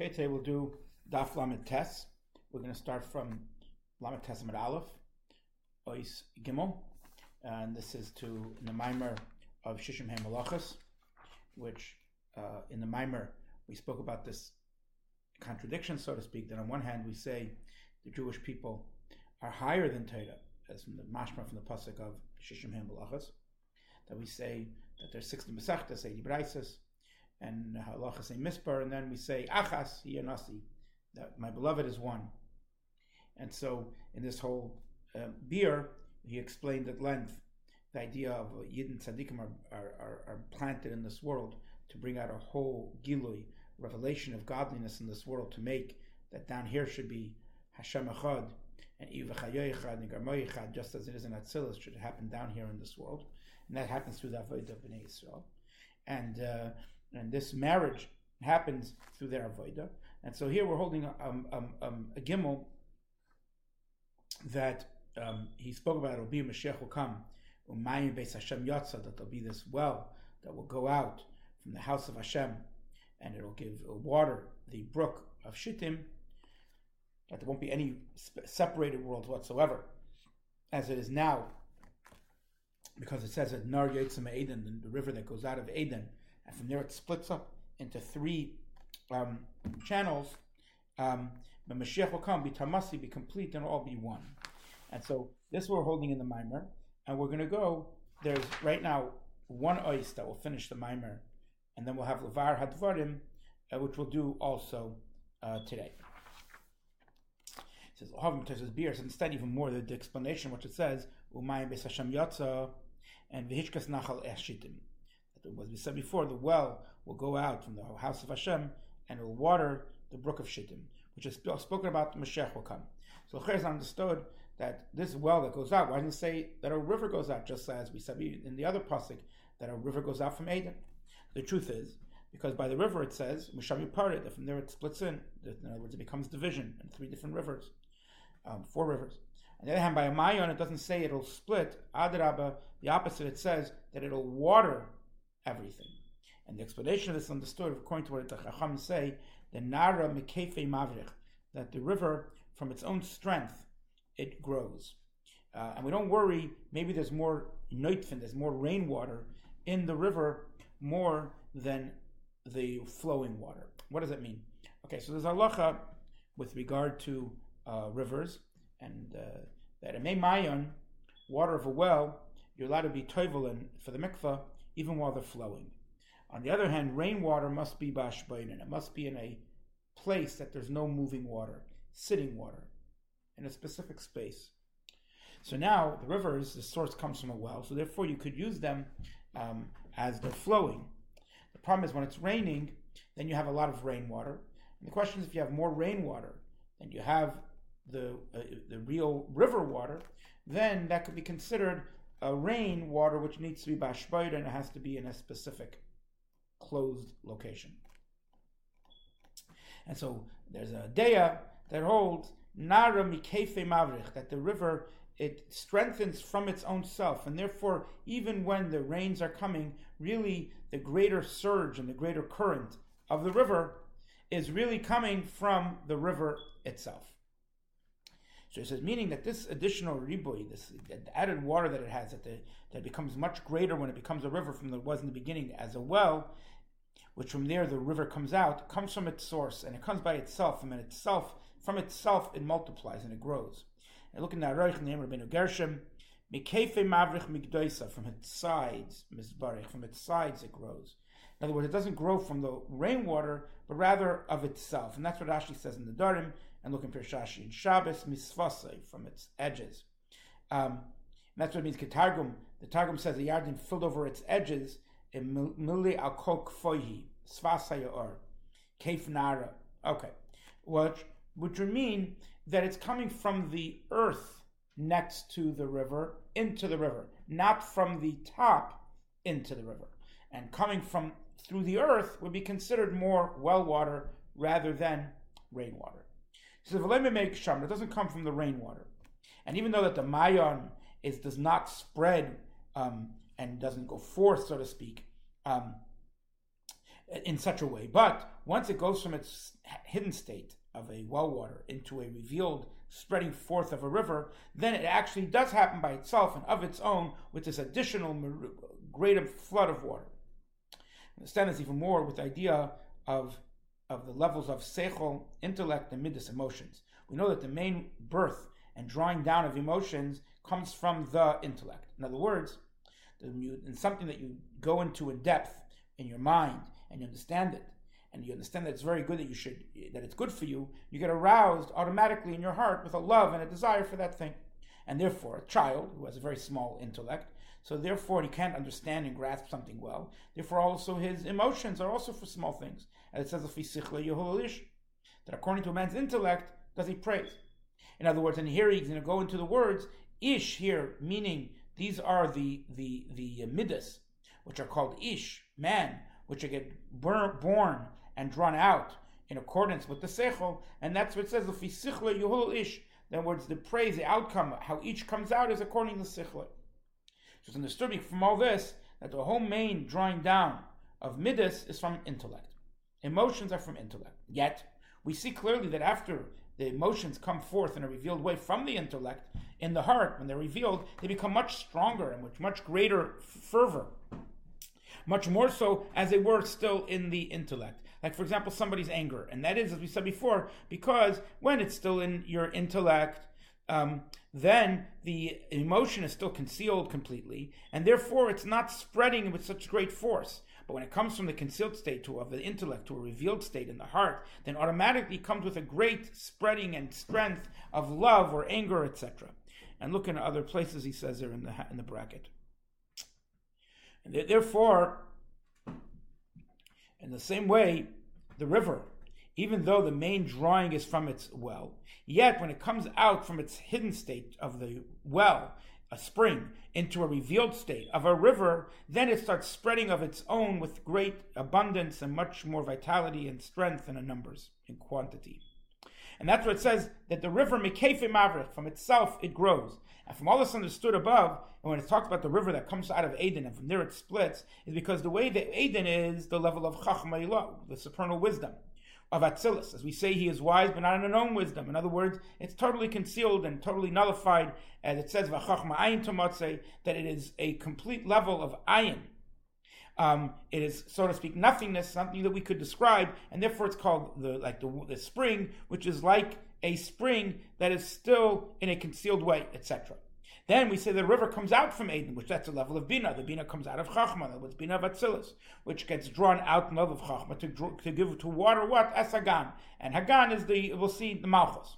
Okay, today we'll do Daf Lamed Tes. We're going to start from Lamed Tes Amid Aleph, Ois Gimel, and this is to the Mimer of Shishim Malachas, which uh, in the Mimer we spoke about this contradiction, so to speak. That on one hand we say the Jewish people are higher than Torah, as from the mashma from the pasuk of Shishim Malachas. That we say that there's 60 Masechtas, 80 Braises, and halacha say mispar, and then we say achas nasi, that my beloved is one. And so in this whole uh, biur, he explained at length the idea of Yidden tzaddikim are, are, are, are, planted in this world to bring out a whole gilui, revelation of godliness in this world, to make that down here should be Hashem Echad and Ivachayoyechad and Garmoyechad, just as it is in Atzilus, should happen down here in this world. And that happens through the Avodah Bnei Israel. And uh, and this marriage happens through their avodah. And so here we're holding um, um, um, a gimel that um, he spoke about. It'll be a Mashiach will come, Umayim Beis Hashem Yotza, that there'll be this well that will go out from the house of Hashem, and it'll give water the brook of Shittim. That there won't be any separated worlds whatsoever, as it is now, because it says that Nar Yotzim Eden, the river that goes out of Eden, and from there it splits up into three um, channels. Um, but Mashiach will come, be tamasi, be complete, and all be one. And so this we're holding in the mimer, and we're going to go. There's right now one ice that will finish the mimer, and then we'll have levar hadvarim, uh, which we'll do also uh, today. It says Havim says biur. So instead, even more the, the explanation, which it says umayim bes Hashem yatza and v'hishkas nachal eshitim as we said before, the well will go out from the house of Hashem and it will water the brook of Shittim, which is spoken about. The Mashiach will come. So Cherez understood that this well that goes out. Why didn't it say that a river goes out, just as we said in the other pasuk that a river goes out from Eden? The truth is because by the river it says Mushami parted, that from there it splits in. In other words, it becomes division in three different rivers, um, four rivers. On the other hand, by a Mayon, it doesn't say it'll split. Adraba, the opposite, it says that it'll water everything. And the explanation of this understood according to what the Chacham say, the Nara Mikefe Mavrich, that the river, from its own strength, it grows. Uh, and we don't worry, maybe there's more neutfin, there's more rainwater in the river more than the flowing water. What does that mean? Okay, so there's halacha with regard to uh, rivers, and uh, that a mayon, water of a well, you're allowed to be toivelin for the mikvah even while they're flowing. On the other hand, rainwater must be bashbainin. It must be in a place that there's no moving water, sitting water, in a specific space. So now the rivers, the source comes from a well, so therefore you could use them um, as they're flowing. The problem is when it's raining, then you have a lot of rainwater. And the question is if you have more rainwater than you have the, uh, the real river water, then that could be considered a rain water which needs to be bashbaita and it has to be in a specific closed location. And so there's a deya that holds nara mikefe mavrich that the river it strengthens from its own self, and therefore even when the rains are coming, really the greater surge and the greater current of the river is really coming from the river itself. So it says, meaning that this additional riboy, this added water that it has, that, the, that becomes much greater when it becomes a river from what it was in the beginning as a well, which from there the river comes out, comes from its source, and it comes by itself, and itself, from itself it multiplies and it grows. And looking at Reich, the name Rabbeinu Gershom, Mikefe Mavrich Migdoisa, from its sides, Mizbarich, from its sides it grows. In other words, it doesn't grow from the rainwater, but rather of itself. And that's what Rashi says in the Darim, and looking for Shashi and Shabbos misfasei from its edges. Um, that's what it means. Ketargum. The Targum says the Yarden filled over its edges. In Mili al kok foihi svasaya or kef nara. Okay, which which would mean that it's coming from the earth next to the river into the river, not from the top into the river. And coming from through the earth would be considered more well water rather than rainwater. Says, make shamra. It doesn't come from the rainwater. And even though that the mayon is does not spread um, and doesn't go forth, so to speak, um, in such a way. But once it goes from its hidden state of a well water into a revealed spreading forth of a river, then it actually does happen by itself and of its own with this additional greater flood of water. Understand this even more with the idea of, of the levels of seichel, intellect, and midas emotions. We know that the main birth and drawing down of emotions comes from the intellect. In other words, in something that you go into in depth in your mind and you understand it, and you understand that it's very good that you should that it's good for you, you get aroused automatically in your heart with a love and a desire for that thing. And therefore, a child who has a very small intellect, so therefore he can't understand and grasp something well. Therefore, also his emotions are also for small things. As it says, that according to a man's intellect, does he praise. In other words, and here he's going to go into the words ish here, meaning these are the the the midas, which are called ish, man, which are get born and drawn out in accordance with the seichel, and that's what it says, "If sichla yuhul ish." In other words, the praise, the outcome, how each comes out is according to sichla. So it's understood from all this that the whole main drawing down of midas is from intellect. Emotions are from intellect. Yet we see clearly that after the emotions come forth in a revealed way from the intellect in the heart, when they're revealed, they become much stronger and with much greater fervor much more so as they were still in the intellect. Like, for example, somebody's anger. And that is, as we said before, because when it's still in your intellect, um, then the emotion is still concealed completely, and therefore it's not spreading with such great force. But when it comes from the concealed state to of the intellect to a revealed state in the heart, then automatically comes with a great spreading and strength of love or anger, etc. And look in other places he says there in the in the bracket. And therefore, in the same way, the river, even though the main drawing is from its well, yet when it comes out from its hidden state of the well, a spring, into a revealed state of a river, then it starts spreading of its own with great abundance and much more vitality and strength in numbers, in quantity. And that's what it says that the river Mikefe Mavrich, from itself it grows. And from all this understood above, and when it talks about the river that comes out of Eden and from there it splits, is because the way that Eden is the level of Chachma the supernal wisdom of Atzilus. As we say, he is wise, but not in a known wisdom. In other words, it's totally concealed and totally nullified, as it says, that it is a complete level of ayin. Um, it is, so to speak, nothingness, something that we could describe, and therefore it's called the like the, the spring, which is like a spring that is still in a concealed way, etc. Then we say the river comes out from Eden, which that's a level of Bina. The Bina comes out of Chachma, that was Bina of which gets drawn out in level of Chachma to, to give to water what? As Hagan. And Hagan is the, we'll see, the Malchus.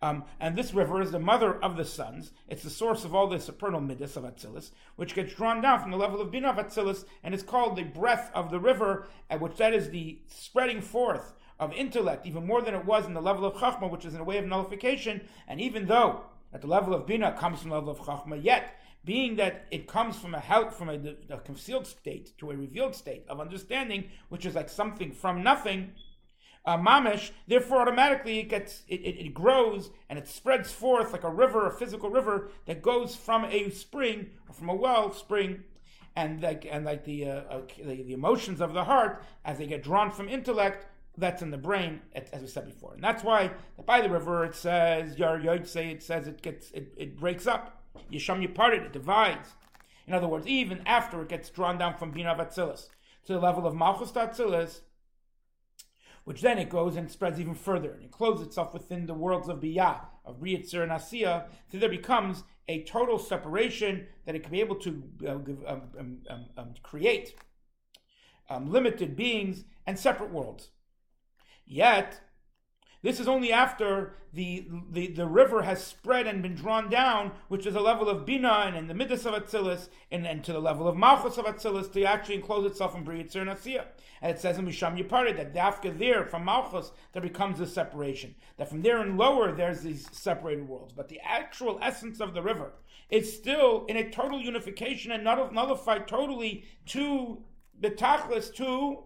Um, and this river is the mother of the sons. It's the source of all the supernal midas of Atzilus, which gets drawn down from the level of Bina of Atzilus, and is called the breath of the river, at which that is the spreading forth of intellect, even more than it was in the level of Chachma, which is in a way of nullification. And even though at the level of Bina comes from the level of Chachma, yet being that it comes from a help from a, a, concealed state to a revealed state of understanding, which is like something from nothing, uh, mamish. Therefore, automatically it gets it, it, it, grows and it spreads forth like a river, a physical river that goes from a spring or from a well spring, and like and like the, uh, uh, the the emotions of the heart as they get drawn from intellect that's in the brain, as we said before. And that's why by the river it says, Yar say it says it gets it, it breaks up. Yisham Yiparit, it divides. In other words, even after it gets drawn down from Bina Vatzilis to the level of Malchus Vatzilis, which then it goes and spreads even further and encloses itself within the worlds of Biyah, of Riyitzir and Asiya, so there becomes a total separation that it can be able to uh, um, um, um, um, create um, limited beings and separate worlds. Yet, this is only after the, the, the river has spread and been drawn down, which is a level of Bina and in the Midas of Atzilus, and, and to the level of Malchus of Atzilus to actually enclose itself in Briyitzir and Asiya. And it says in Misham Yipari that Dafka there, from Malchus, there becomes this separation. That from there and lower, there's these separated worlds. But the actual essence of the river is still in a total unification and nullified totally to the Tachlis, to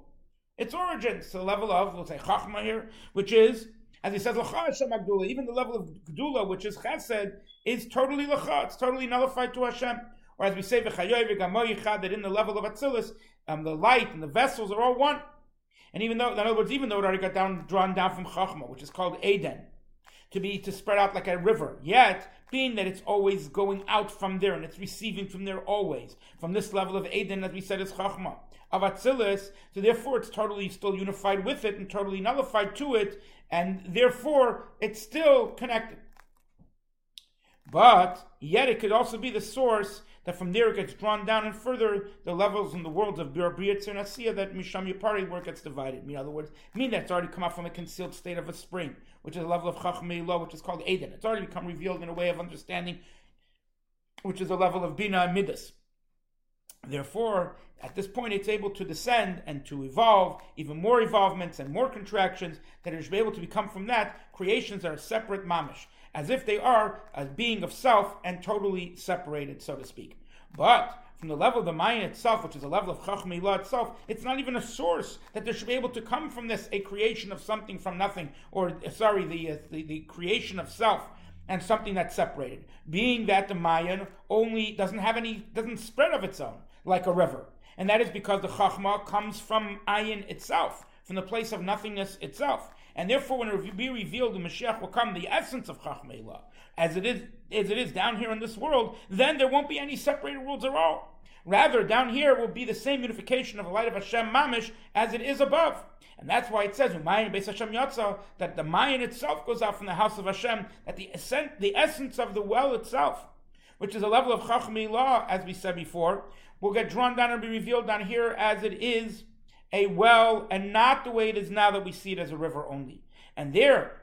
its origins to the level of, we'll say, Chachma here, which is, as he says, even the level of Gdula, which is Chesed, is totally Lacha, it's totally nullified to Hashem. Or as we say, that in the level of Atzilus, um, the light and the vessels are all one. And even though, in other words, even though it already got down, drawn down from Chachma, which is called Eden, to be to spread out like a river, yet being that it's always going out from there and it's receiving from there always, from this level of Eden, as we said, is Chachma of Atzilus, so therefore it's totally still unified with it and totally nullified to it, and therefore it's still connected. But yet it could also be the source that from there it gets drawn down and further the levels in the worlds of Birabiyat and Asiya that Misham Yapari where it gets divided. In other words, mean that it's already come out from a concealed state of a spring, which is a level of Chachmei which is called Eden. It's already become revealed in a way of understanding, which is a level of Bina and Midas. Therefore, at this point, it's able to descend and to evolve, even more evolvements and more contractions, that it should be able to become from that creations that are separate mamish, as if they are a being of self and totally separated, so to speak. But from the level of the Mayan itself, which is a level of Chachmeilah itself, it's not even a source that there should be able to come from this a creation of something from nothing, or sorry, the, uh, the, the creation of self and something that's separated. Being that the Mayan only doesn't have any, doesn't spread of its own like a river. And that is because the Chachma comes from Ayin itself, from the place of nothingness itself. And therefore, when it will be revealed, the Mashiach will come, the essence of Chachmeilah, as it is as it is down here in this world, then there won't be any separated worlds at all. Rather, down here will be the same unification of the light of Hashem Mamish as it is above. And that's why it says, that the Mayan itself goes out from the house of Hashem, that the, the essence of the well itself, which is a level of Chachmeilah, as we said before, will get drawn down and be revealed down here as it is a well and not the way it is now that we see it as a river only. And there,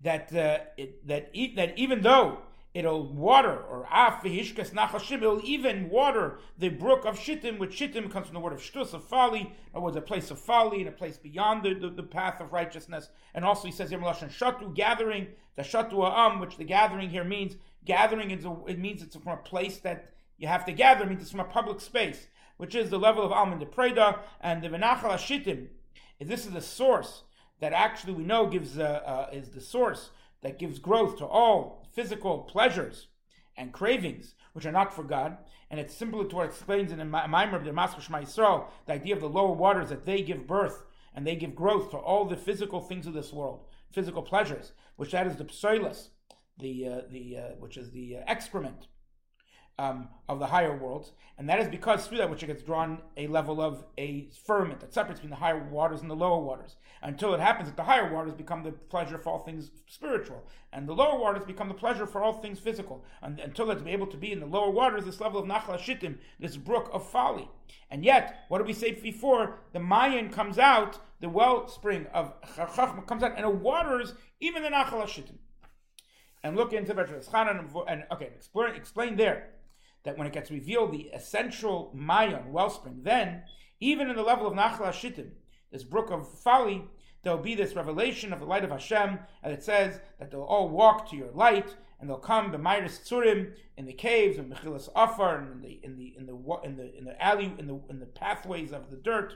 that uh, it, that e- that even though it'll water or af v'hishkas nachashim, it'll even water the brook of shittim, which shittim comes from the word of shtus of folly, or was a place of folly and a place beyond the, the, the, path of righteousness. And also he says here shatu gathering, the shatu am, which the gathering here means gathering is a, it means it's from a place that you have to gather It means it's from a public space, which is the level of Alman de Preda and the Venachal Ashitim. This is the source that actually we know gives uh, uh, is the source that gives growth to all physical pleasures and cravings, which are not for God. And it's similar to what explains in the Maimer of the Shema Yisrael, the idea of the lower waters that they give birth and they give growth to all the physical things of this world, physical pleasures, which that is the psoilus, the uh, the uh, which is the uh, excrement um, of the higher worlds, and that is because through that which it gets drawn a level of a firmament that separates between the higher waters and the lower waters. Until it happens that the higher waters become the pleasure for all things spiritual, and the lower waters become the pleasure for all things physical. And until it's able to be in the lower waters, this level of Nachla Shittim, this brook of folly. And yet, what did we say before? The Mayan comes out, the wellspring of Chachma comes out, and it waters even the Nachla Shittim. And look into Chanan and okay, explain, explain there that when it gets revealed, the essential mayon, wellspring, then, even in the level of Nachla Shittim, this brook of folly, there'll be this revelation of the light of Hashem, and it says that they'll all walk to your light, and they'll come the Midas Tzurim in the caves of Mechilas Afar, and in the in the in the in the in the alley in the in the pathways of the dirt,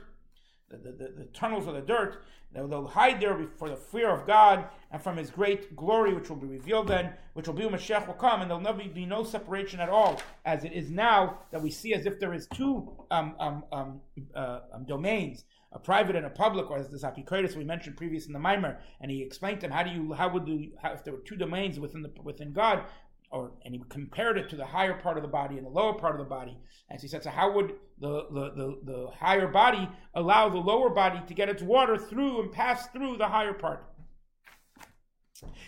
the, the, the, the tunnels of the dirt. They'll, they'll, hide there for the fear of God and from His great glory, which will be revealed then, which will be when Mashiach will come, and there'll never be no separation at all, as it is now that we see as if there is two um, um, um, uh, um, domains, a private and a public, or as this Apikotis we mentioned previous in the Mimer, and he explained to him how do you how would you how, if there were two domains within the within God, or and he compared it to the higher part of the body and the lower part of the body. And so he said, so how would the, the, the, the, higher body allow the lower body to get its water through and pass through the higher part?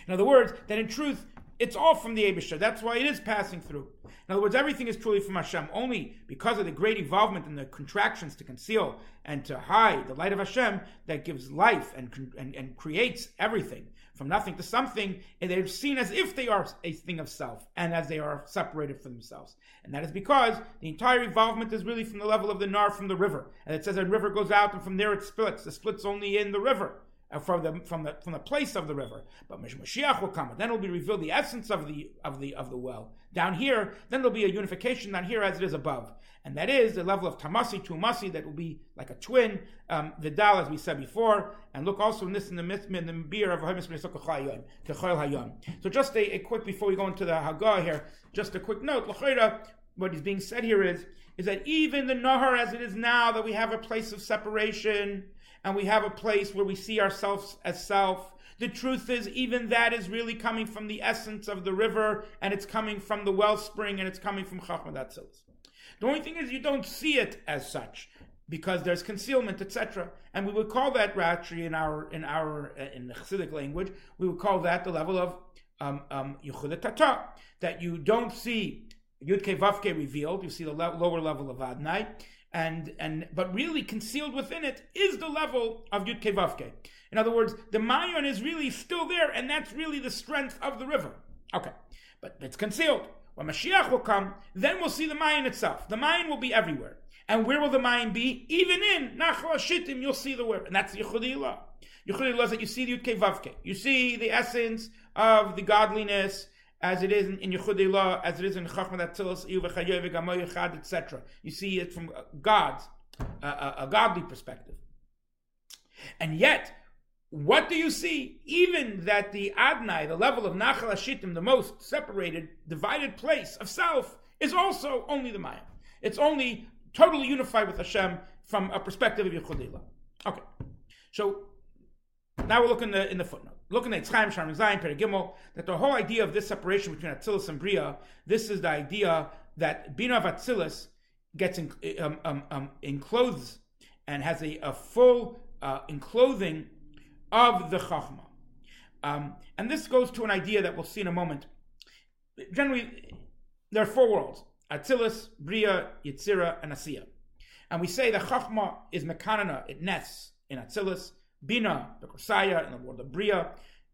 In other words, that in truth, it's all from the Abishah. That's why it is passing through. In other words, everything is truly from Hashem. Only because of the great involvement in the contractions to conceal and to hide the light of Hashem that gives life and, and, and creates everything from nothing to something, and they're seen as if they are a thing of self and as they are separated from themselves. And that is because the entire involvement is really from the level of the Nar from the river. And it says a river goes out and from there it splits. The split's only in the river. Uh, from the from the from the place of the river. But Mashiach will come, then it will be revealed the essence of the of the of the well down here. Then there'll be a unification down here as it is above, and that is the level of tamasi to masi that will be like a twin um, vidal, as we said before. And look also in this in the myth in the biur of Hayom. So just a, a, quick before we go into the Hagah here, just a quick note. What is being said here is is that even the Nahar as it is now, that we have a place of separation and we have a place where we see ourselves as self. The truth is, even that is really coming from the essence of the river, and it's coming from the wellspring, and it's coming from Chachma Datzilis. The only thing is, you don't see it as such because there's concealment, etc. And we would call that actually in our in our uh, in the Chassidic language, we would call that the level of um, um, that you don't see Yud Vavke revealed, you see the le- lower level of Adnai, and and but really concealed within it is the level of Yud Vavke. In other words, the Mayon is really still there, and that's really the strength of the river. Okay, but it's concealed. When Mashiach will come, then we'll see the Mayan itself. The Mayan will be everywhere. And where will the Mayan be? Even in Nachal Shittim, you'll see the word. And that's Yechudillah. Yechudillah is that you see the Yud Vavke. You see the essence of the godliness as it is in, in Yechudillah, as it is in Chachmat Atzilis, etc. You see it from God's, uh, a godly perspective. And yet, what do you see? Even that the Adnai, the level of Nachal Shittim, the most separated, divided place of self, is also only the Maya. It's only totally unified with Hashem from a perspective of Yechudillah. Okay, so now we're looking in the, in the footnote. Looking at Chaim Sharm Zayin Perigimel, that the whole idea of this separation between Atzilus and Bria, this is the idea that Bina of Atzilus gets in, um, um, um, enclosed and has a, a full uh, enclothing of the Chachma. Um, and this goes to an idea that we'll see in a moment. Generally, there are four worlds Atzilus, Bria, Yitzira, and Asiya. And we say that Chachma is Mekanana, it nests in Atzilus, Bina, the Kosaya, in the world of Bria,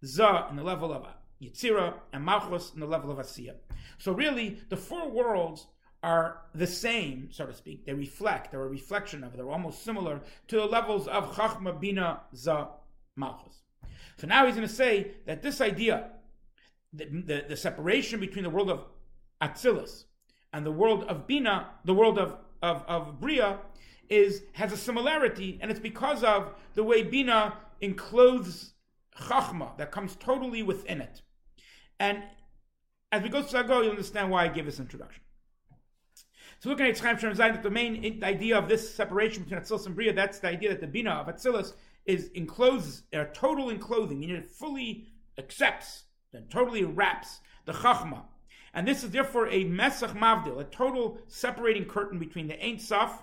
Za, in the level of Yitzira, and Malchus, in the level of Asiya. So really, the four worlds are the same, so to speak. They reflect, they're a reflection of, they're almost similar to the levels of Chachma, Bina, Za, Malchus. So now he's going to say that this idea, the, the, the separation between the world of Atzilus and the world of Bina, the world of, of, of Bria, is has a similarity, and it's because of the way Bina encloses Chachma that comes totally within it. And as we go to Zago, you'll understand why I gave this introduction. So looking at Chaim Shem that the main idea of this separation between Atzilus and Bria, that's the idea that the Bina of Atzilus is encloses, a total enclothing, meaning it fully accepts, and totally wraps the Chachma. And this is therefore a Mesach Mavdil, a total separating curtain between the Ein Sof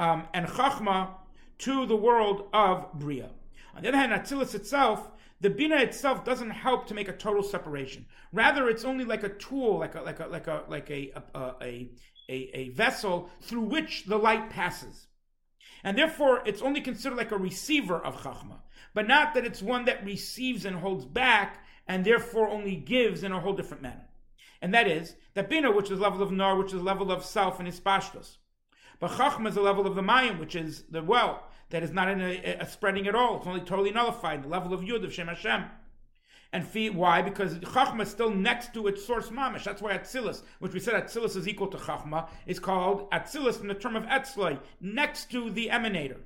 um, and Chachma to the world of Bria. On the other hand, Atzilus itself, the Bina itself doesn't help to make a total separation. Rather, it's only like a tool, like a like a like a like a a, a, a, a vessel through which the light passes. And therefore, it's only considered like a receiver of Chachma, but not that it's one that receives and holds back, and therefore only gives in a whole different manner. And that is that Bina, which is level of Nar, which is level of self and Ispashtos. But Chachma is the level of the Mayim, which is the well, that is not in a, a spreading at all. It's only totally nullified, the level of Yud, of Shem Hashem. And fee, why? Because Chachma is still next to its source mamish. That's why Atzilus, which we said Atzilus is equal to Chachma, is called Atzilus from the term of Etzloi, next to the emanator.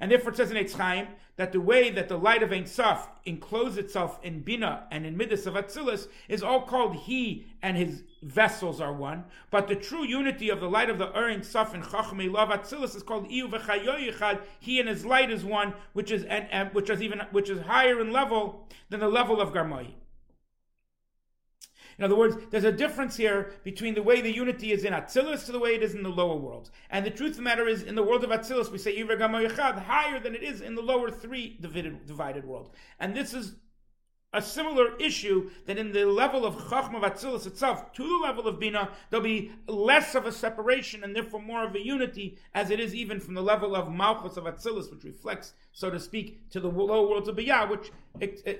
And therefore it says in Eitz Chaim that the way that the light of Ein Sof encloses itself in Bina and in Midas of Atzilus is all called he and his vessels are one. But the true unity of the light of the Ur Ein Sof and Chachmei Love Atzilus is called Iu V'chayoyichad. He and his light is one, which is and, and, which is even which is higher in level than the level of Garmai. In other words, there's a difference here between the way the unity is in Atzilus to the way it is in the lower worlds. And the truth of the matter is, in the world of Atzilus, we say higher than it is in the lower three divided, divided world. And this is a similar issue that in the level of Chachma Atzilus itself, to the level of Bina, there'll be less of a separation and therefore more of a unity, as it is even from the level of Malchus of Atzilus, which reflects, so to speak, to the lower worlds of Biyah, which,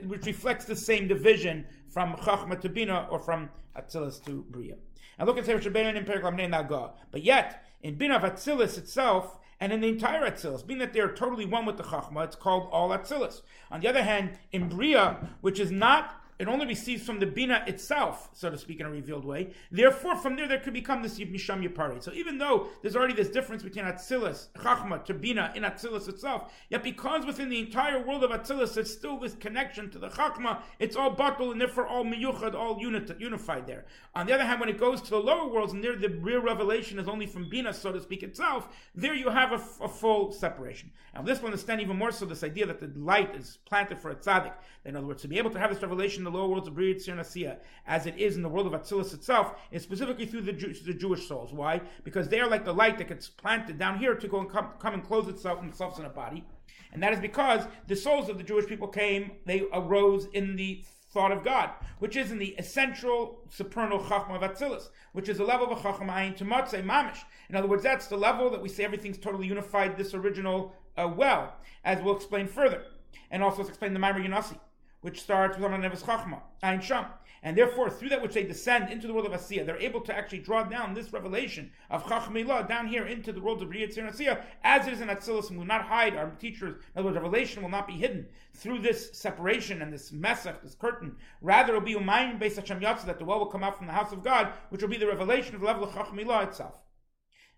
which reflects the same division from Chachma to Bina or from Atzilus to Bria. And look at Sefer Shabbat in Periklam But yet, in Bina of Atzilus itself, and in the entire Atzilus, being that they're totally one with the Chachma, it's called all Atzilus. On the other hand, in Bria, which is not it only receives from the Bina itself, so to speak, in a revealed way. Therefore, from there, there could become this Misham Yapari. So even though there's already this difference between Atzilus, Chachma, to Bina in Atzilus itself, yet because within the entire world of Atzilus, there's still this connection to the Chachma, it's all batul and therefore all miyuchad, all unit, unified there. On the other hand, when it goes to the lower worlds, and there the real revelation is only from Bina, so to speak, itself, there you have a, a full separation. And this will understand even more so this idea that the light is planted for a tzaddik. In other words, to be able to have this revelation the lower worlds of Brit Tzir as it is in the world of Atzilus itself, is specifically through the, Jew, the Jewish souls. Why? Because they are like the light that gets planted down here to go and come, come and close itself themselves in a body. And that is because the souls of the Jewish people came, they arose in the thought of God, which is in the essential supernal chachma of Atzilus, which is the level of a chachma ayin to matzeh mamish. In other words, that's the level that we say everything's totally unified, this original uh, well, as we'll explain further. And also explain the Maimar Yonasi, which starts with Neves Chachma, Ayin Sham. And therefore, through that which they descend into the world of Asiya, they're able to actually draw down this revelation of Chachmilah down here into the world of Riyat and Asiya, as it is in Atzilus, and will not hide our teachers. In other words, revelation will not be hidden through this separation and this mesach, this curtain. Rather, it will be Umayim based Hashem Yatza, that the well will come out from the house of God, which will be the revelation of the level of Chachmilah itself.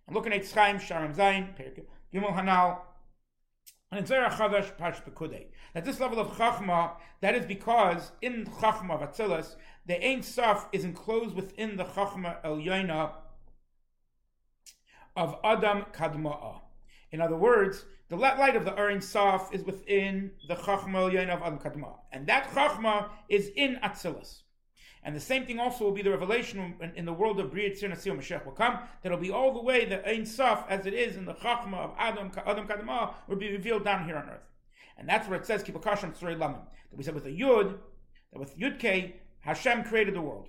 I'm looking at Chaim Sharam Zayin, Gimel Hanal, and Chadash Pash Pekudei. That this level of Chachma, that is because in Chachma of the Ein Sof is enclosed within the Chachma El Yaina of Adam Kadma'a. In other words, the light of the Ein Sof is within the Chachma El Yaina of Adam Kadma'a. And that Chachma is in Atzilus. And the same thing also will be the revelation in, in the world of Bria Tzir Nasir Mashiach will come. That'll be all the way the Ein Sof, as it is in the Chachma of Adam, Adam Kadma, will be revealed down here on earth. And that's where it says, Kibakasham Tzurei Lamim. That we said with a Yud, that with Yud K, Hashem created the world.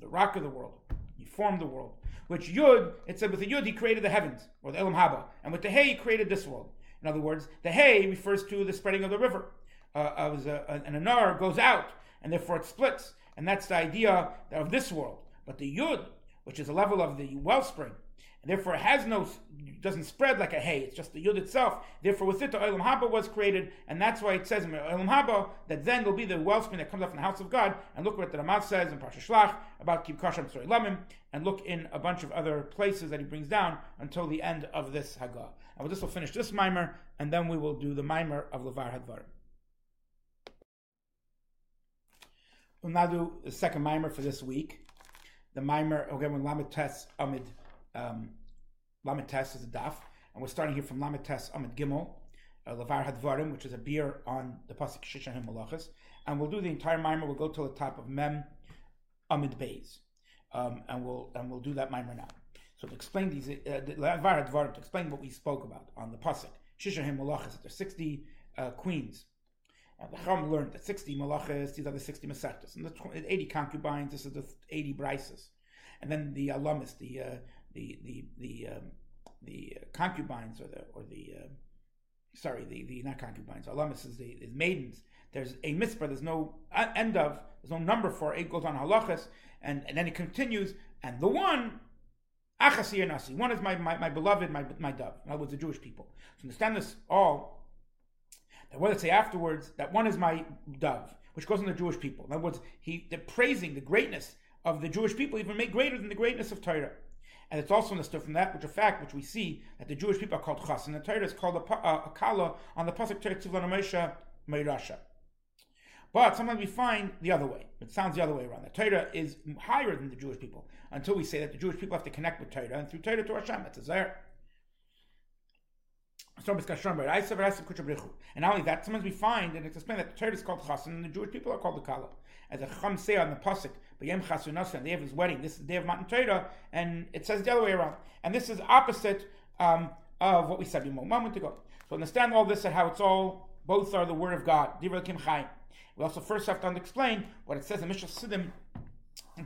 The rock of the world. He formed the world. Which Yud, it said with the Yud, he created the heavens, or the Elam Haba. And with the Hey, he created this world. In other words, the Hey refers to the spreading of the river. Uh, as a, an anar goes out and therefore it splits. And that's the idea of this world. But the yud, which is a level of the wellspring, and therefore it has no, doesn't spread like a hay. It's just the yud itself. Therefore, with it, the olam haba was created, and that's why it says in olam haba that then will be the wellspring that comes up from the house of God. And look what the Ramaz says in Parsha Shlach about Kib Kasham Lamim, and look in a bunch of other places that he brings down until the end of this Haggah. And with this, we'll finish this mimer, and then we will do the mimer of Levar Hadvarim. We'll now do the second mimer for this week. The mimer, okay, when Lamed Amid, um, Lamed is a daf, and we're starting here from Lamed Amid Gimel, uh, Lavar Hadvarim, which is a biur on the Pasuk Shishahim Malachas, and we'll do the entire mimer. We'll go till the top of Mem Amid Beis, um, and we'll and we'll do that mimer now. So to explain these, uh, Hadvarim, to explain what we spoke about on the Pasuk Shishahim Malachas, that there's sixty uh, queens and the Chum learned that 60 malachas, these are the 60 masechtas, and the 80 concubines, this is the 80 brises. And then the alamis, the, uh, the, the, the, um, the uh, concubines, or the, or the, uh, sorry, the, the, not concubines, alamis is the is maidens. There's a mitzvah, there's no end of, there's no number for it, goes on halachas, and, and then it continues, and the one, achasi nasi, one is my, my, my beloved, my, my dove, in other words, the Jewish people. So understand this all, that it say afterwards, that one is my dove, which goes on the Jewish people. In other words, he they're praising the greatness of the Jewish people, even made greater than the greatness of Torah. And it's also understood from that, which a fact, which we see that the Jewish people are called chas, and the Torah is called a, a, a kala on the pasuk Torah Tzivlan Moshe Meirasha. But sometimes we find the other way. It sounds the other way around. The Torah is higher than the Jewish people until we say that the Jewish people have to connect with Torah, and through Torah to Hashem, it's a zayr. And not only that, sometimes we find, and it's explained that the Torah is called Chasan, and the Jewish people are called the Kala. As a Chum say on the Pasuk, B'yem Chasunasa, the day of his wedding, this is the day of Matan Torah, and it says the other way around. And this is opposite um, of what we said a moment ago. So understand all this and how it's all, both are the Word of God. We also first have to explain what it says in Mishnah Siddim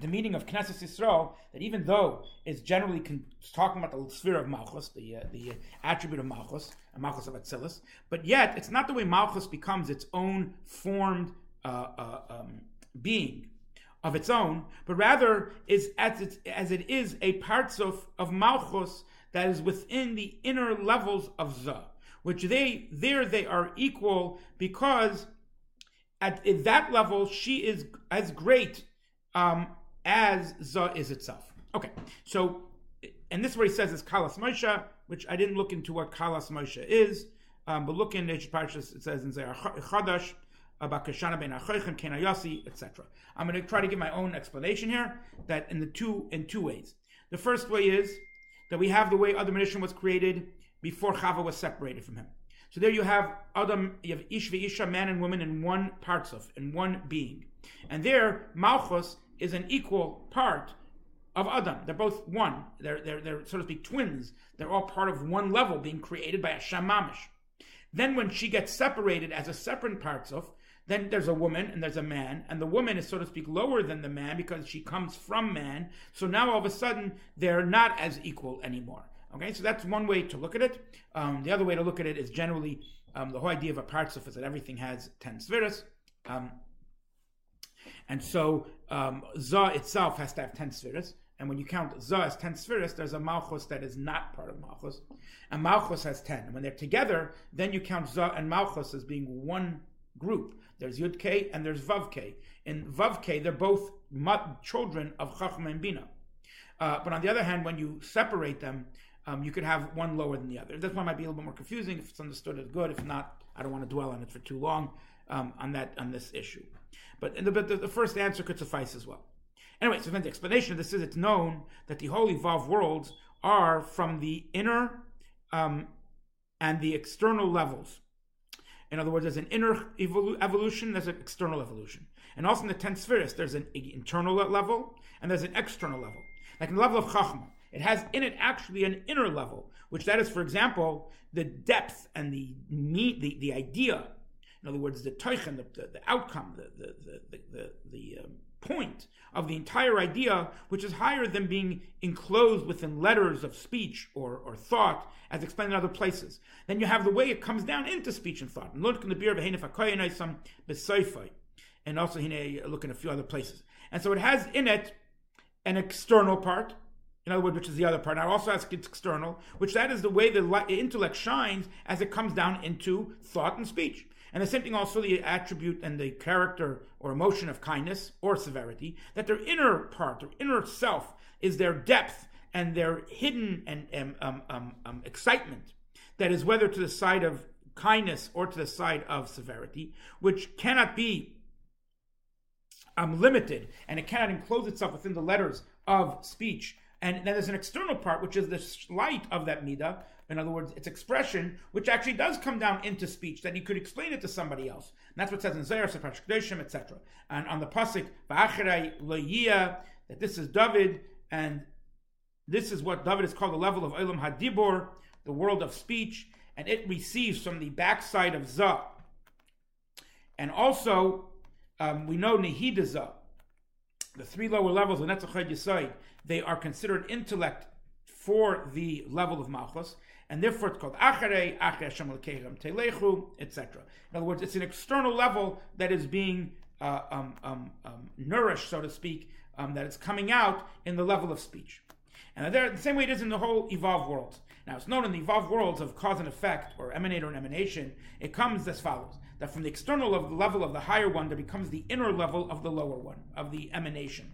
the meaning of Knesset Yisrael, that even though it's generally con- talking about the sphere of Malchus, the, uh, the attribute of Malchus, Malchus of Atzilus, but yet it's not the way Malchus becomes its own formed uh, uh, um, being of its own, but rather is as, it's, as it is a parts of, of Malchus that is within the inner levels of Zah, which they there they are equal because at, at that level, she is as great um, as Za is itself. Okay, so, and this is he says is Kalas Moshe, which I didn't look into what Kalas Moshe is, um, but look in the Parshas, it says in Zohar Chadash, about Kashana ben Achoichem, Kenayasi, etc. I'm going to try to give my own explanation here, that in the two in two ways. The first way is that we have the way Adam Rishon was created before Chava was separated from him. So there you have Adam, you have Ish Isha, man and woman, in one parts of, in one being. And there, Malchus is an equal part of Adam. They're both one. They're, they're, they're, so to speak, twins. They're all part of one level being created by a shamamish. Then when she gets separated as a separate partsuf, then there's a woman and there's a man, and the woman is, so to speak, lower than the man because she comes from man. So now all of a sudden, they're not as equal anymore. Okay, so that's one way to look at it. Um, the other way to look at it is generally um, the whole idea of a partsuf is that everything has 10 spheres. Um, and so um, Za itself has to have 10 spheres. And when you count Za as 10 spheres, there's a Malchus that is not part of Malchus. And Malchus has 10. And when they're together, then you count Za and Malchus as being one group. There's Yud and there's Vav. In Vav they're both children of Chachma and Bina. Uh, but on the other hand, when you separate them, um, you could have one lower than the other. This one might be a little bit more confusing. If it's understood, it's good. If not, I don't want to dwell on it for too long um, on that on this issue. But, the, the, the, first answer could suffice as well. Anyway, so then the explanation of this is it's known that the whole evolved worlds are from the inner um, and the external levels. In other words, there's an inner evolu- evolution, there's an external evolution. And also in the 10 spheres, there's an internal level and there's an external level. Like in the level of Chachma, it has in it actually an inner level, which that is, for example, the depth and the the, the idea. In other words, the teichen, the, the, the outcome, the, the, the, the, the um, point of the entire idea, which is higher than being enclosed within letters of speech or, or thought, as explained in other places. Then you have the way it comes down into speech and thought. And look in the biur and also look in a few other places. And so it has in it an external part, in other words, which is the other part. Now, also has its external, which that is the way the intellect shines as it comes down into thought and speech. And the same thing also the attribute and the character or emotion of kindness or severity, that their inner part, their inner self, is their depth and their hidden and um, um, um, excitement. That is whether to the side of kindness or to the side of severity, which cannot be um, limited and it cannot enclose itself within the letters of speech and then there's an external part, which is the light of that midah. In other words, its expression, which actually does come down into speech, that you could explain it to somebody else. And that's what says in Zohar, Kedoshim, etc. And on the pasuk, that this is David, and this is what David is called the level of Olam Hadibor, the world of speech, and it receives from the backside of Zah. And also, um, we know Nehidazah, the three lower levels of Netzach Yisai, they are considered intellect for the level of Malchus, and therefore it's called Acharei, Acharei Hashem Telechu, etc. In other words, it's an external level that is being uh, um, um, um, nourished, so to speak, um, that is coming out in the level of speech. And there, the same way it is in the whole evolved world. Now, it's known in the evolved worlds of cause and effect, or emanator and emanation, it comes as follows that from the external level of the higher one, there becomes the inner level of the lower one, of the emanation.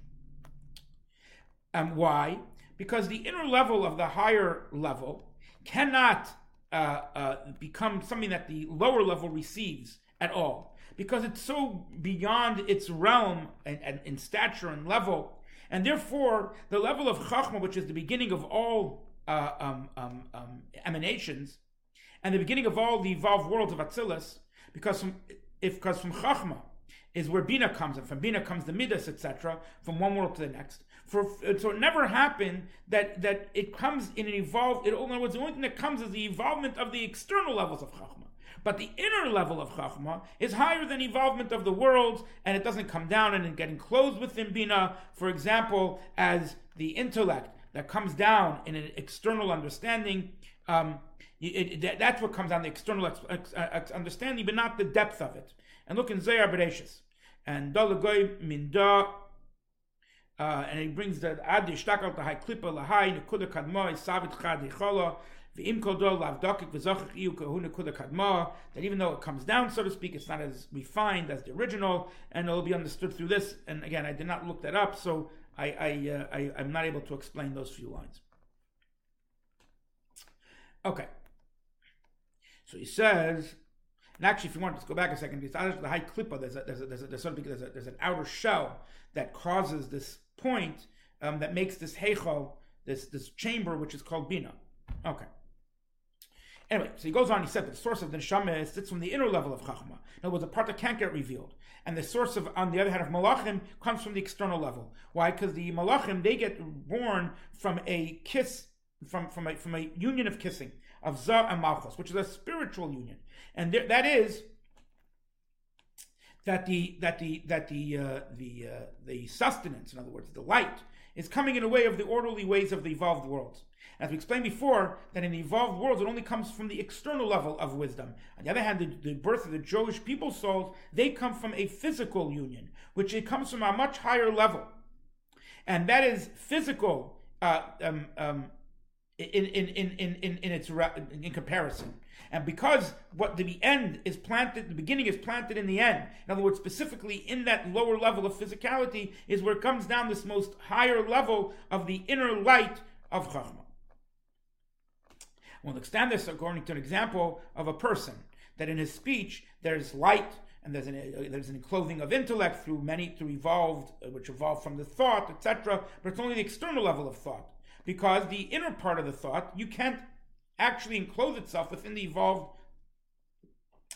And why? Because the inner level of the higher level cannot uh, uh, become something that the lower level receives at all. Because it's so beyond its realm and, and in stature and level. And therefore, the level of Chachma, which is the beginning of all uh, um, um, um, emanations, and the beginning of all the evolved worlds of Atzilus, because from, if because from Chachma is where Bina comes, and from Bina comes the Midas, etc., from one world to the next. For so it never happened that that it comes in an evolved. It, in other words, the only thing that comes is the evolvement of the external levels of Chachma. But the inner level of Chachma is higher than evolvement of the worlds, and it doesn't come down and get enclosed within Bina, for example, as the intellect that comes down in an external understanding. Um, it, it, that's what comes down the external ex, ex, ex, understanding, but not the depth of it. And look in Zohar Bereshis. And Dalagoy Minda uh, and he brings the Adi Shtakal High Klippa Lahai Nekuda Kadmoi Savit Chad Chola That even though it comes down, so to speak, it's not as refined as the original, and it'll be understood through this. And again, I did not look that up, so I, I, uh, I I'm not able to explain those few lines. Okay. So he says, and actually, if you want to go back a second, it's the high clipper. There's a, there's a, there's a, there's, a, there's, a, there's an outer shell that causes this point um, that makes this heichal, this this chamber, which is called bina. Okay. Anyway, so he goes on. He said that the source of the neshama sits from the inner level of chachma. In other words, a part that can't get revealed, and the source of, on the other hand, of malachim comes from the external level. Why? Because the malachim they get born from a kiss, from from a from a union of kissing of za and malchus, which is a spiritual union, and there, that is that the that the that the uh, the uh, the sustenance, in other words, the light, is coming in a way of the orderly ways of the evolved world. As we explained before, that in the evolved world, it only comes from the external level of wisdom. On the other hand, the, the birth of the Jewish people's souls, they come from a physical union, which it comes from a much higher level. And that is physical uh, um, um, in, in, in, in, in, in its in comparison. And because what the end is planted, the beginning is planted in the end. In other words, specifically in that lower level of physicality is where it comes down this most higher level of the inner light of Chachma. We'll extend this according to an example of a person that in his speech there's light and there's an, there's an clothing of intellect through many through evolved uh, which evolved from the thought etc but it's only the external level of thought because the inner part of the thought you can't actually enclose itself within the evolved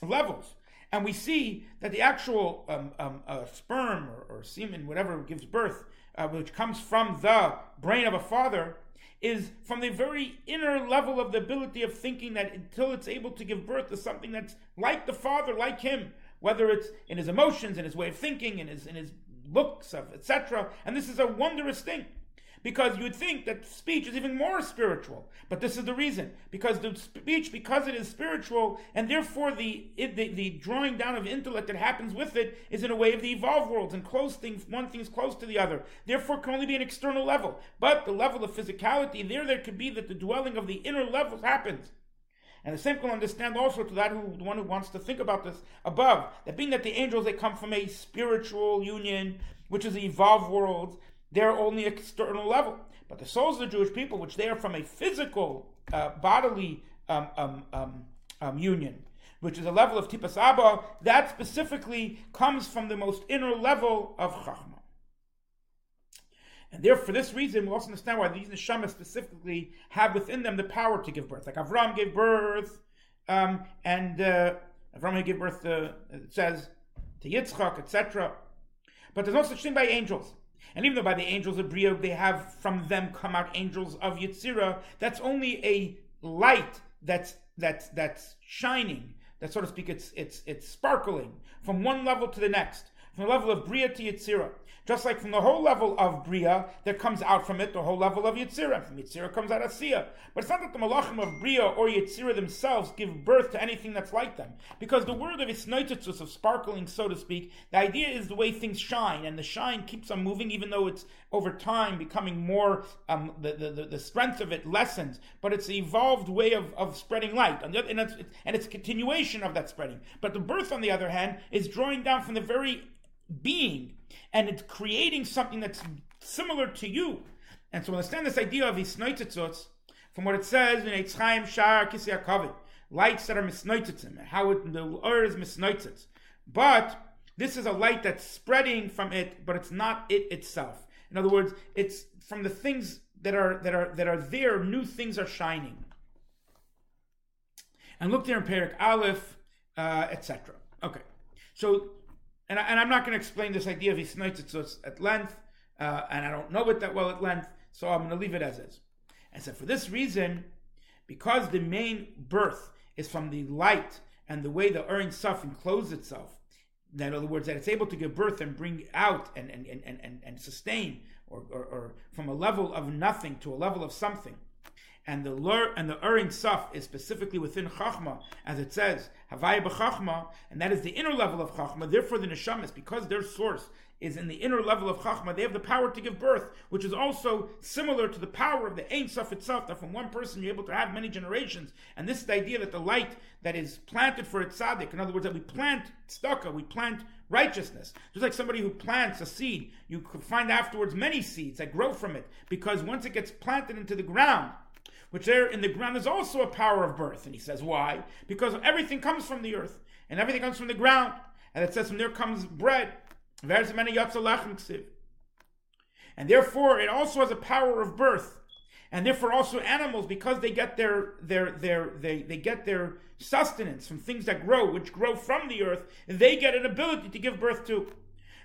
levels and we see that the actual um, um, uh, sperm or, or, semen whatever gives birth uh, which comes from the brain of a father is from the very inner level of the ability of thinking that until it's able to give birth to something that's like the father, like him, whether it's in his emotions, in his way of thinking, in his in his looks of etc. And this is a wondrous thing because you would think that speech is even more spiritual. But this is the reason because the speech, because it is spiritual, and therefore the, it, the the drawing down of intellect that happens with it is in a way of the evolved worlds and close things. One thing is close to the other. Therefore, can only be an external level. But the level of physicality there, there could be that the dwelling of the inner levels happens. And the same can understand also to that who the one who wants to think about this above, that being that the angels they come from a spiritual union, which is the evolved world, they're only external level. But the souls of the Jewish people, which they are from a physical, uh, bodily um, um, um, um union, which is a level of Tipas Abba, that specifically comes from the most inner level of Chachma. And therefore, for this reason, we also understand why these neshamas specifically have within them the power to give birth. Like Avram gave birth, um, and uh, Avram gave birth, to, it says, to Yitzchak, etc. But there's no such thing by angels. And even though by the angels of Bria they have from them come out angels of Yitzira, that's only a light that's that's that's shining. That so to speak, it's it's it's sparkling from one level to the next, from the level of Bria to Yitzira. Just like from the whole level of Bria, there comes out from it the whole level of Yitzira. From Yitzira comes out Asiya. But it's not that the Malachim of Bria or Yitzira themselves give birth to anything that's like them. Because the word of Isnoititzus, of sparkling, so to speak, the idea is the way things shine, and the shine keeps on moving, even though it's over time becoming more, um, the, the, the, strength of it lessens. But it's the evolved way of, of spreading light, and it's, and it's a continuation of that spreading. But the birth, on the other hand, is drawing down from the very being and it's creating something that's similar to you. And so understand this idea of hisnoitzitzutz from what it says in Eitzchaim Shar Kisya lights that are misnoitzitzim, how it, the ur is misnoitzitz. But this is a light that's spreading from it, but it's not it itself. In other words, it's from the things that are that are that are there, new things are shining. And look there in Perik Aleph, uh, etc. Okay, so and, I, am not going to explain this idea of Hisnoitzitzos at length, uh, and I don't know it that well at length, so I'm going to leave it as is. And so for this reason, because the main birth is from the light and the way the Ohr Ein Sof encloses itself, in other words, that it's able to give birth and bring out and, and, and, and, and sustain, or, or, or from a level of nothing to a level of something. And the lur and the Ohr Ein Sof is specifically within Chachma, as it says, Havaya b'Chachma, and that is the inner level of Chachma. Therefore, the Neshamas, because their source is in the inner level of Chachma, they have the power to give birth, which is also similar to the power of the Ein Sof itself, that from one person you're able to have many generations. And this is the idea that the light that is planted for a tzaddik, in other words, that we plant tzedakah, we plant righteousness. Just like somebody who plants a seed, you find afterwards many seeds that grow from it, because once it gets planted into the ground, which there in the ground is also a power of birth. And he says, why? Because everything comes from the earth, and everything comes from the ground. And it says, from there comes bread. And therefore, it also has a power of birth. And therefore, also animals, because they get their their their they, they get their sustenance from things that grow, which grow from the earth, they get an ability to give birth to.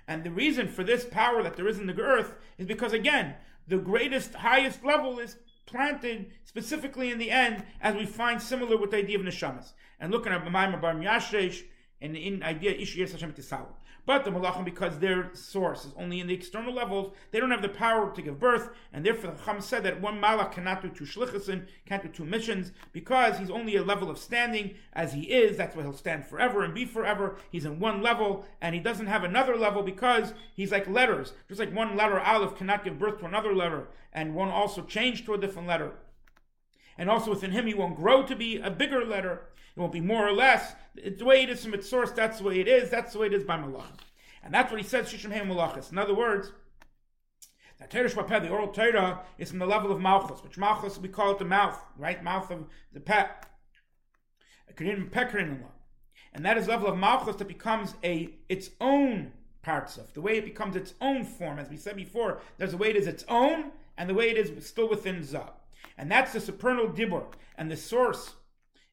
And the reason for this power that there is in the earth is because again, the greatest, highest level is planted specifically in the end, as we find similar with the idea of neshamas. And looking at Maimar Bar Yashesh and in idea Ishiyas Hashem Tisal. But the Malachim, because their source is only in the external levels, they don't have the power to give birth, and therefore the Chacham said that one Malach cannot do two shlichusin, can't do two missions, because he's only a level of standing as he is. That's where he'll stand forever and be forever. He's in one level, and he doesn't have another level because he's like letters. Just like one letter, Aleph, cannot give birth to another letter, and one also change to a different letter. And also within him, he won't grow to be a bigger letter. It won't be more or less. It's the way it is from its source, that's the way it is. That's the way it is by Malach. And that's what he says, Shishim Malachis. In other words, that Torah Shvapeh, the oral Torah, is from the level of Malchus, which Malchus, we call it the mouth, right? Mouth of the pet. And that is the level of Malchus that becomes a its own parts of, the way it becomes its own form. As we said before, there's a way it is its own, and the way it is still within Zah. And that's the supernal dibur. And the source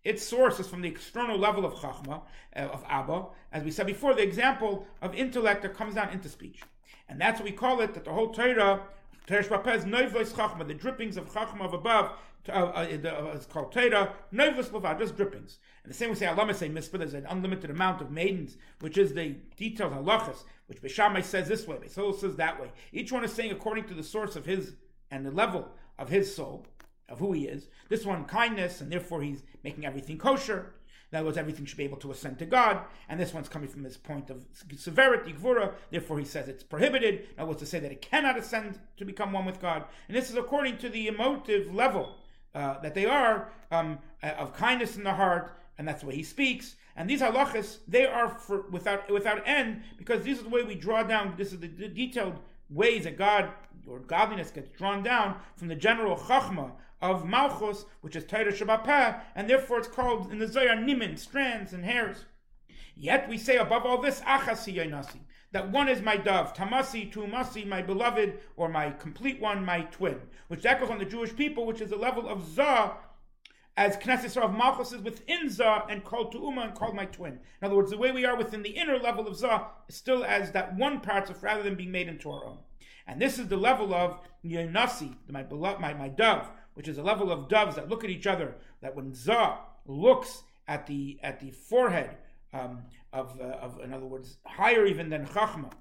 its source is from the external level of Chachma, uh, of Abba, as we said before, the example of intellect that comes down into speech. And that's what we call it, that the whole Torah, Torah Shvapeh, Noivlois Chachma, the drippings of Chachma of above, uh, uh, uh, it's called Torah, Noivlois Lava, just drippings. And the same we say, Allah say Mispah, there's an unlimited amount of maidens, which is the detailed halachas, which Beis Shammai says this way, Beis Hillel says that way. Each one is saying according to the source of his and the level of his soul of who he is. This one, kindness, and therefore he's making everything kosher. In other words, everything should be able to ascend to God. And this one's coming from his point of severity, gvura. Therefore, he says it's prohibited. In other words, to say that it cannot ascend to become one with God. And this is according to the emotive level uh, that they are um, of kindness in the heart, and that's the way he speaks. And these halachas, they are for, without without end, because this is the way we draw down. This is the, the detailed ways that God or godliness gets drawn down from the general chachma of Malchus, which is Torah Shabbat, and therefore it's called in the Zohar Nimin, strands and hairs. Yet we say above all this, Achasi Yainasi, that one is my dove, Tamasi, Tumasi, my beloved, or my complete one, my twin, which echoes on the Jewish people, which is the level of Zah, as Knesset of Malchus is within Zah and called to Tu'uma and called my twin. In other words, the way we are within the inner level of Zah is still as that one part of rather than being made into our own. And this is the level of Yanasi, my beloved, my, my dove, which is a level of doves that look at each other, that when Za looks at the at the forehead um, of, uh, of, in other words, higher even than Chachma,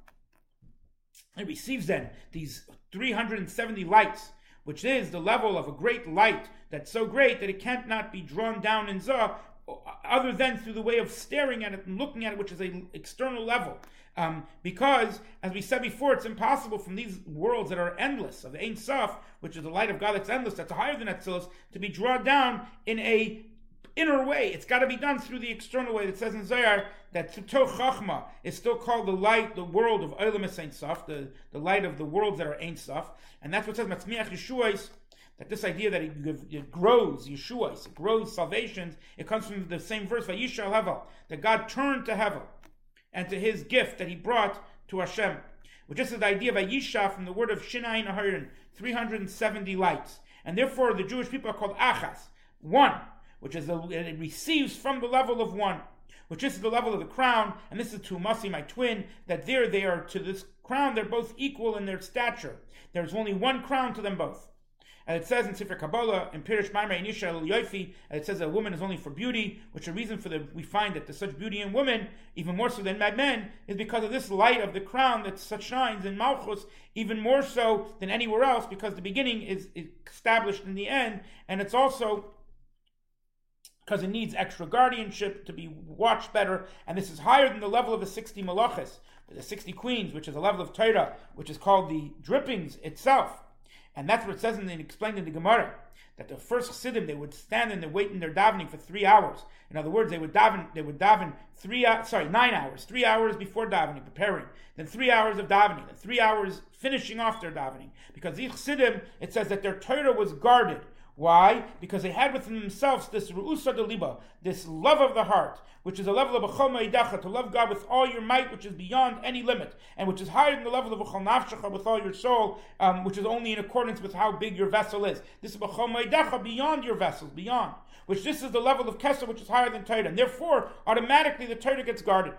it receives then these 370 lights, which is the level of a great light that's so great that it can't not be drawn down in Za other than through the way of staring at it and looking at it, which is an external level. Um, because, as we said before, it's impossible from these worlds that are endless, of the Ein Sof, which is the light of God that's endless, that's higher than Atzilus, to be drawn down in a inner way. It's got to be done through the external way. It says in Zohar that Tuto Chachma is still called the light, the world of Olam Ein Sof, the, the light of the worlds that are Ein Sof. And that's what says Matzmiach Yeshuais, that this idea that it, it grows, Yeshua, it grows salvations, it comes from the same verse, Vayishal Hevel, that God turned to Hevel and to his gift that he brought to Hashem. Which is the idea of Ayisha from the word of Shinayin Aharin, 370 lights. And therefore the Jewish people are called Achas, one, which is the, it receives from the level of one, which is the level of the crown, and this is to Masi, my twin, that there they are to this crown, they're both equal in their stature. There's only one crown to them both. And it says in Sifra Kabbalah, in Pirish Maimar Inisha Yoifi, and it says a woman is only for beauty, which a reason for the we find that there's such beauty in women, even more so than men, is because of this light of the crown that such shines in Malchus, even more so than anywhere else, because the beginning is, is established in the end, and it's also because it needs extra guardianship to be watched better, and this is higher than the level of the 60 malachas, the 60 queens, which is a level of Torah, which is called the drippings itself. And that's what it says in the, explained in the Gemara that the first chassidim they would stand and they wait in their davening for three hours. In other words, they would daven they would daven three uh, sorry nine hours, three hours before davening, preparing, then three hours of davening, then three hours finishing off their davening. Because these chassidim, it says that their Torah was guarded. Why? Because they had within themselves this ru'usa deliba, this love of the heart, which is a level of a ma'idacha, to love God with all your might, which is beyond any limit, and which is higher than the level of a nafshacha with all your soul, um, which is only in accordance with how big your vessel is. This is a ma'idacha beyond your vessels, beyond. Which this is the level of kesser, which is higher than Torah, and therefore automatically the Torah gets guarded.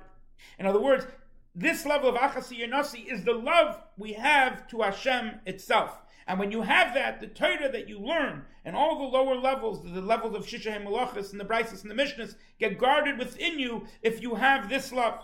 In other words, this level of achasi yanasi is the love we have to Hashem itself. And when you have that, the Torah that you learn and all the lower levels, the levels of Shisha Malachas and the Brises and the Mishnahs, get guarded within you if you have this love.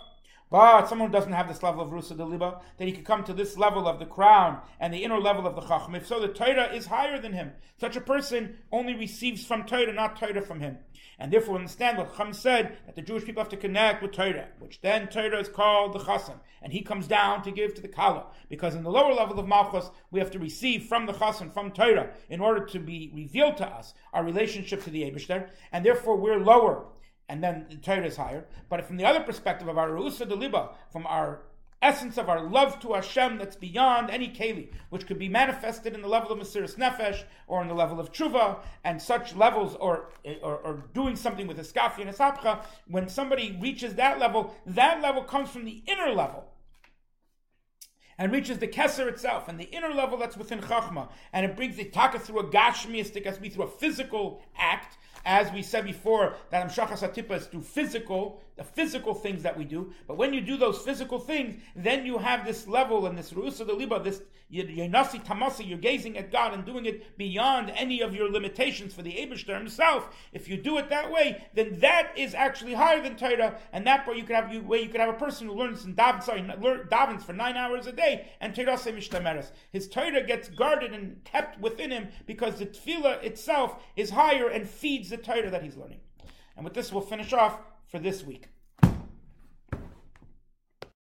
But someone who doesn't have this level of Rusa Deliba, then he could come to this level of the crown and the inner level of the Chacham. If so, the Torah is higher than him. Such a person only receives from Torah, not Torah from him. And therefore understand what Chacham said, that the Jewish people have to connect with Torah, which then Torah is called the Chassan. And he comes down to give to the Kala. Because in the lower level of Malchus, we have to receive from the Chassan, from Torah, in order to be revealed to us our relationship to the Abishter. And therefore we're lower and then the Torah is higher. But from the other perspective of our Rusa Deliba, from our essence of our love to Hashem that's beyond any keli, which could be manifested in the level of Mesiris Nefesh or in the level of Tshuva, and such levels, or, or, or doing something with Eskafi and Esapcha, when somebody reaches that level, that level comes from the inner level and reaches the Kesser itself, and the inner level that's within Chachma, and it brings the Taka through a Gashmiistic, as we through a physical act, as we said before, that Amshachas Atipa is through physical, the physical things that we do. But when you do those physical things, then you have this level and this Rusa Deliba, this Yenasi Tamasi, you're gazing at God and doing it beyond any of your limitations for the Abishter himself. If you do it that way, then that is actually higher than Torah, and that way you could have you way you could have a person who learns in daven, sorry, davens for nine hours a day, and Torah. His Torah gets guarded and kept within him because the tefillah itself is higher and feeds the Torah that he's learning. And with this, we'll finish off for this week.